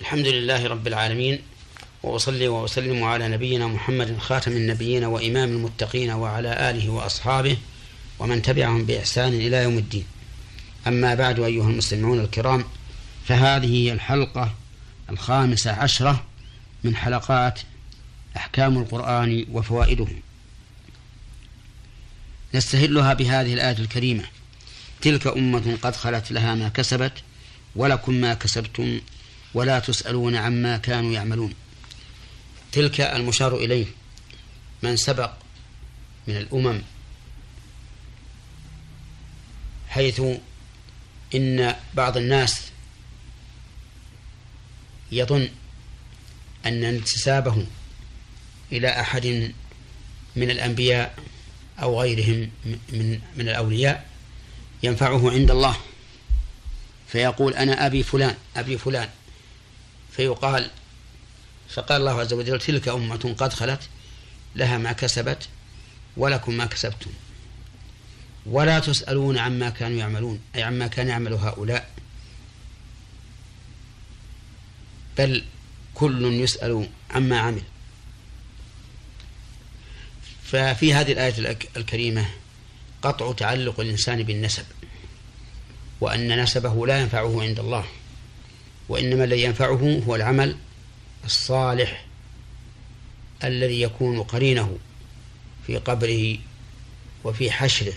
الحمد لله رب العالمين وأصلي وأسلم على نبينا محمد خاتم النبيين وإمام المتقين وعلى آله وأصحابه ومن تبعهم بإحسان إلى يوم الدين. أما بعد أيها المستمعون الكرام فهذه هي الحلقة الخامسة عشرة من حلقات أحكام القرآن وفوائده. نستهلها بهذه الآية الكريمة تلك أمة قد خلت لها ما كسبت ولكم ما كسبتم ولا تسألون عما كانوا يعملون. تلك المشار إليه من سبق من الأمم حيث إن بعض الناس يظن أن انتسابه إلى أحد من الأنبياء أو غيرهم من من الأولياء ينفعه عند الله فيقول أنا أبي فلان أبي فلان. فيقال فقال الله عز وجل تلك أمة قد خلت لها ما كسبت ولكم ما كسبتم. ولا تسألون عما كانوا يعملون أي عما كان يعمل هؤلاء. بل كل يسأل عما عمل. ففي هذه الآية الكريمة قطع تعلق الإنسان بالنسب وأن نسبه لا ينفعه عند الله. وإنما الذي ينفعه هو العمل الصالح الذي يكون قرينه في قبره وفي حشره.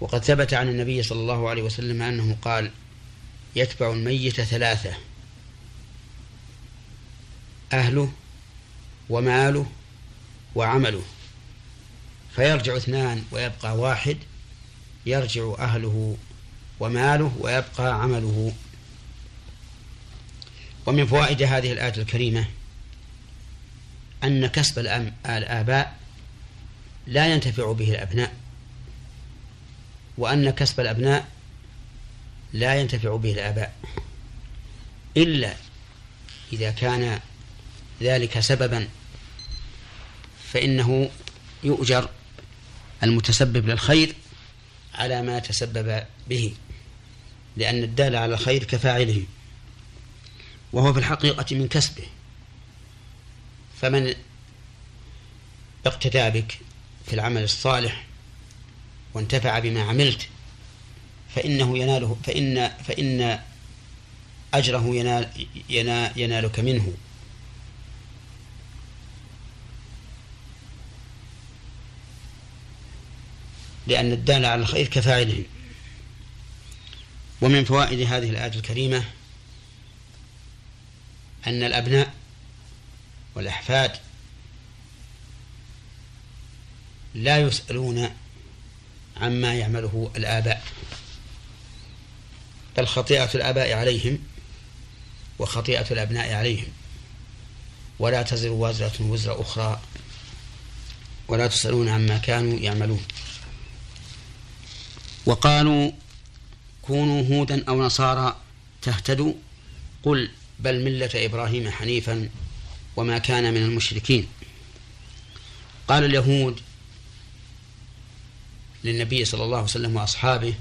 وقد ثبت عن النبي صلى الله عليه وسلم أنه قال يتبع الميت ثلاثة أهله وماله وعمله. فيرجع اثنان ويبقى واحد يرجع أهله وماله ويبقى عمله. ومن فوائد هذه الآية الكريمة أن كسب الآباء لا ينتفع به الأبناء وأن كسب الأبناء لا ينتفع به الآباء إلا إذا كان ذلك سببا فإنه يؤجر المتسبب للخير على ما تسبب به لأن الدال على الخير كفاعله. وهو في الحقيقة من كسبه. فمن اقتدى بك في العمل الصالح وانتفع بما عملت فإنه يناله فإن فإن أجره ينال ينال ينالك منه. لأن الدال على الخير كفاعله. ومن فوائد هذه الآية الكريمة أن الأبناء والأحفاد لا يسألون عما يعمله الآباء بل خطيئة الآباء عليهم وخطيئة الأبناء عليهم. ولا تزر وازرة وزر أخرى ولا تسألون عما كانوا يعملون. وقالوا كونوا هودا أو نصارى تهتدوا قل بل ملة إبراهيم حنيفا وما كان من المشركين. قال اليهود للنبي صلى الله عليه وسلم وأصحابه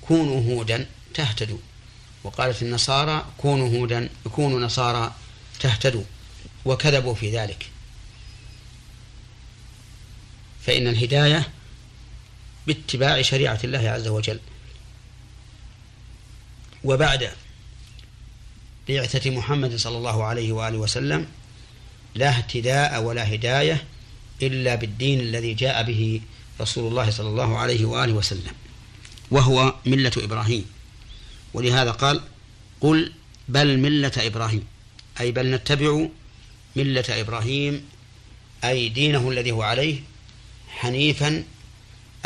كونوا هودا تهتدوا. وقالت النصارى كونوا هودا كونوا نصارى تهتدوا. وكذبوا في ذلك. فإن الهداية باتباع شريعة الله عز وجل. وبعد بعثة محمد صلى الله عليه وآله وسلم لا اهتداء ولا هداية إلا بالدين الذي جاء به رسول الله صلى الله عليه وآله وسلم وهو ملة إبراهيم. ولهذا قال قل بل ملة إبراهيم أي بل نتبع ملة إبراهيم أي دينه الذي هو عليه حنيفا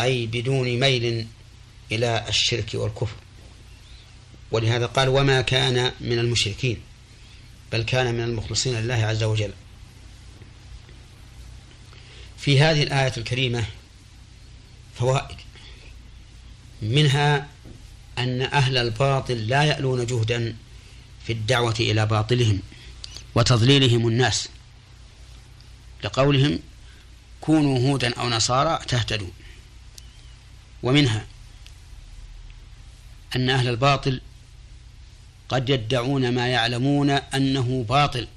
أي بدون ميل إلى الشرك والكفر. ولهذا قال وما كان من المشركين بل كان من المخلصين لله عز وجل. في هذه الآية الكريمة فوائد. منها أن أهل الباطل لا يألون جهدا في الدعوة إلى باطلهم وتضليلهم الناس. لقولهم كونوا هودا أو نصارى تهتدوا ومنها أن أهل الباطل قد يدعون ما يعلمون أنه باطل.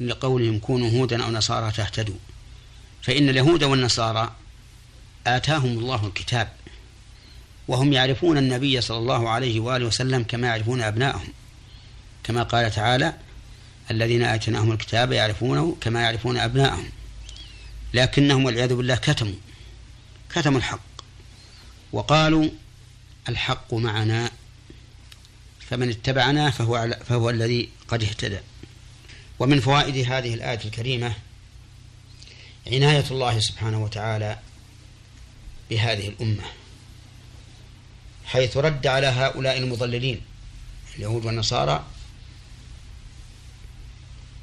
لقولهم كونوا هودا أو نصارى تهتدوا فإن اليهود والنصارى آتاهم الله الكتاب وهم يعرفون النبي صلى الله عليه وآله وسلم كما يعرفون أبنائهم كما قال تعالى الذين آتيناهم الكتاب يعرفونه كما يعرفون أبنائهم لكنهم والعياذ بالله كتموا كتموا الحق. وقالوا الحق معنا فمن اتبعنا فهو, فهو الذي قد اهتدى. ومن فوائد هذه الآية الكريمة عناية الله سبحانه وتعالى بهذه الأمة حيث رد على هؤلاء المضللين اليهود والنصارى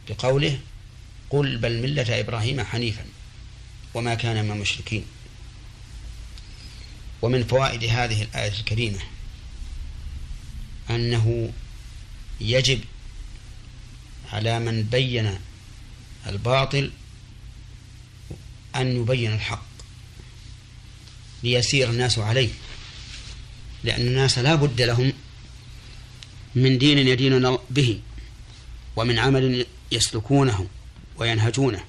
بقوله قل بل ملة إبراهيم حنيفا وما كان من المشركين ومن فوائد هذه الآية الكريمة أنه يجب على من بين الباطل أن يبين الحق ليسير الناس عليه لأن الناس لا بد لهم من دين يدينون به ومن عمل يسلكونه وينهجونه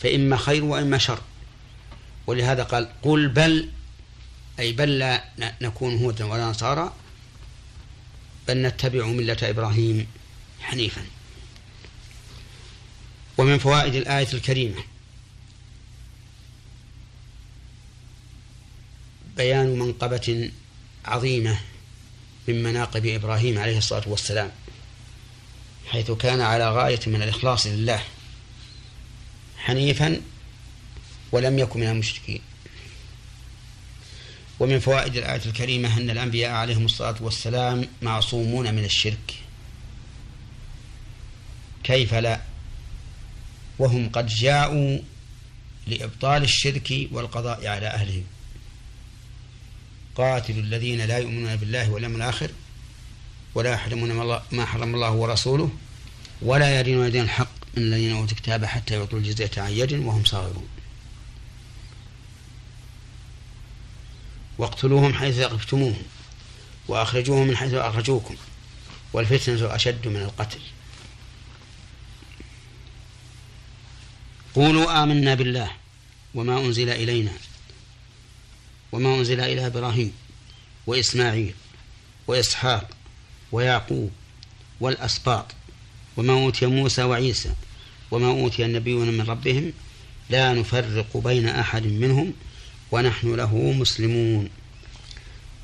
فإما خير وإما شر. ولهذا قال قل بل أي بل لا نكون هودا ولا نصارى بل نتبع ملة إبراهيم حنيفا. ومن فوائد الآية الكريمة. بيان منقبة عظيمة من مناقب إبراهيم عليه الصلاة والسلام حيث كان على غاية من الإخلاص لله حنيفا ولم يكن من المشركين. ومن فوائد الآية الكريمة أن الأنبياء عليهم الصلاة والسلام معصومون من الشرك. كيف لا؟ وهم قد جاءوا لإبطال الشرك والقضاء على أهله قاتلوا الذين لا يؤمنون بالله واليوم الآخر ولا يحرمون ما حرم الله ورسوله ولا يدينون دين الحق من الذين أوتوا الكتاب حتى يعطوا الجزية عن يد وهم صاغرون. واقتلوهم حيث ثقفتموهم وأخرجوهم من حيث أخرجوكم والفتنة أشد من القتل. قولوا آمنا بالله وما أنزل إلينا وما أنزل إلى إبراهيم وإسماعيل وإسحاق ويعقوب والأسباط وما أوتي موسى وعيسى وما أوتي النبيون من ربهم لا نفرق بين أحد منهم ونحن له مسلمون.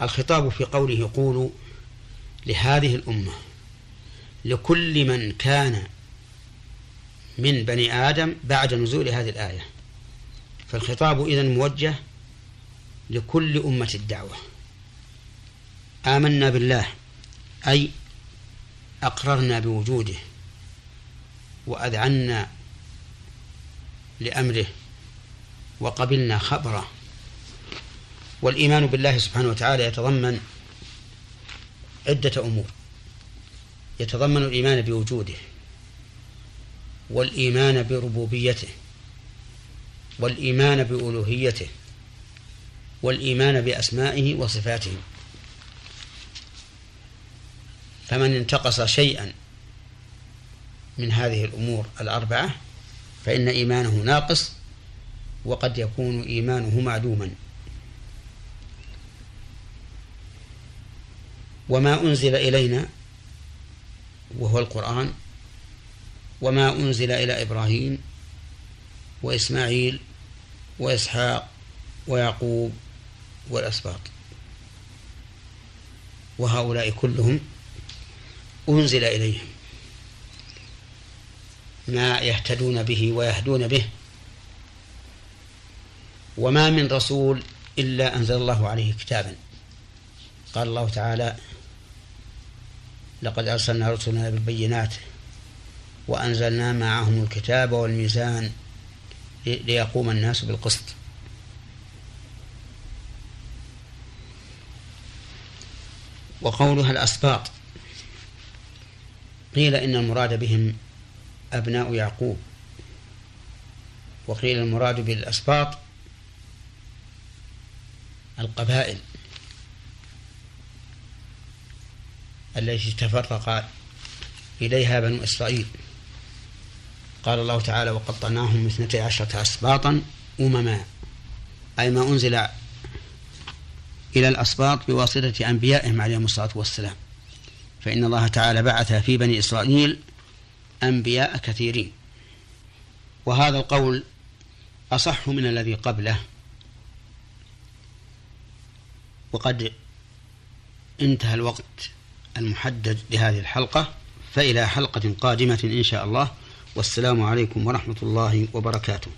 الخطاب في قوله قولوا لهذه الأمة لكل من كان من بني آدم بعد نزول هذه الآية. فالخطاب إذن موجه لكل أمة الدعوة. آمنا بالله أي أقررنا بوجوده وأذعنا لأمره وقبلنا خبره. والإيمان بالله سبحانه وتعالى يتضمن عدة أمور. يتضمن الإيمان بوجوده والإيمان بربوبيته والإيمان بألوهيته والإيمان بأسمائه وصفاته. فمن انتقص شيئا من هذه الأمور الأربعة فإن إيمانه ناقص وقد يكون إيمانه معدوما. وما أنزل إلينا وهو القرآن وما أنزل إلى إبراهيم وإسماعيل وإسحاق ويعقوب والأسباط. وهؤلاء كلهم أنزل إليهم. ما يهتدون به ويهدون به. وما من رسول إلا أنزل الله عليه كتابا. قال الله تعالى لقد أرسلنا رسلنا بالبينات وأنزلنا معهم الكتاب والميزان ليقوم الناس بالقسط. وقولها الأسباط. قيل إن المراد بهم أبناء يعقوب. وقيل المراد بالأسباط القبائل. التي تفرق إليها بنو إسرائيل. قال الله تعالى وقطعناهم اثنتي عشرة أسباطا أمما. أي ما أنزل إلى الأسباط بواسطة أنبيائهم عليهم الصلاة والسلام. فإن الله تعالى بعث في بني إسرائيل أنبياء كثيرين. وهذا القول أصح من الذي قبله. وقد انتهى الوقت. المحدد لهذه الحلقة فإلى حلقة قادمة إن شاء الله. والسلام عليكم ورحمة الله وبركاته.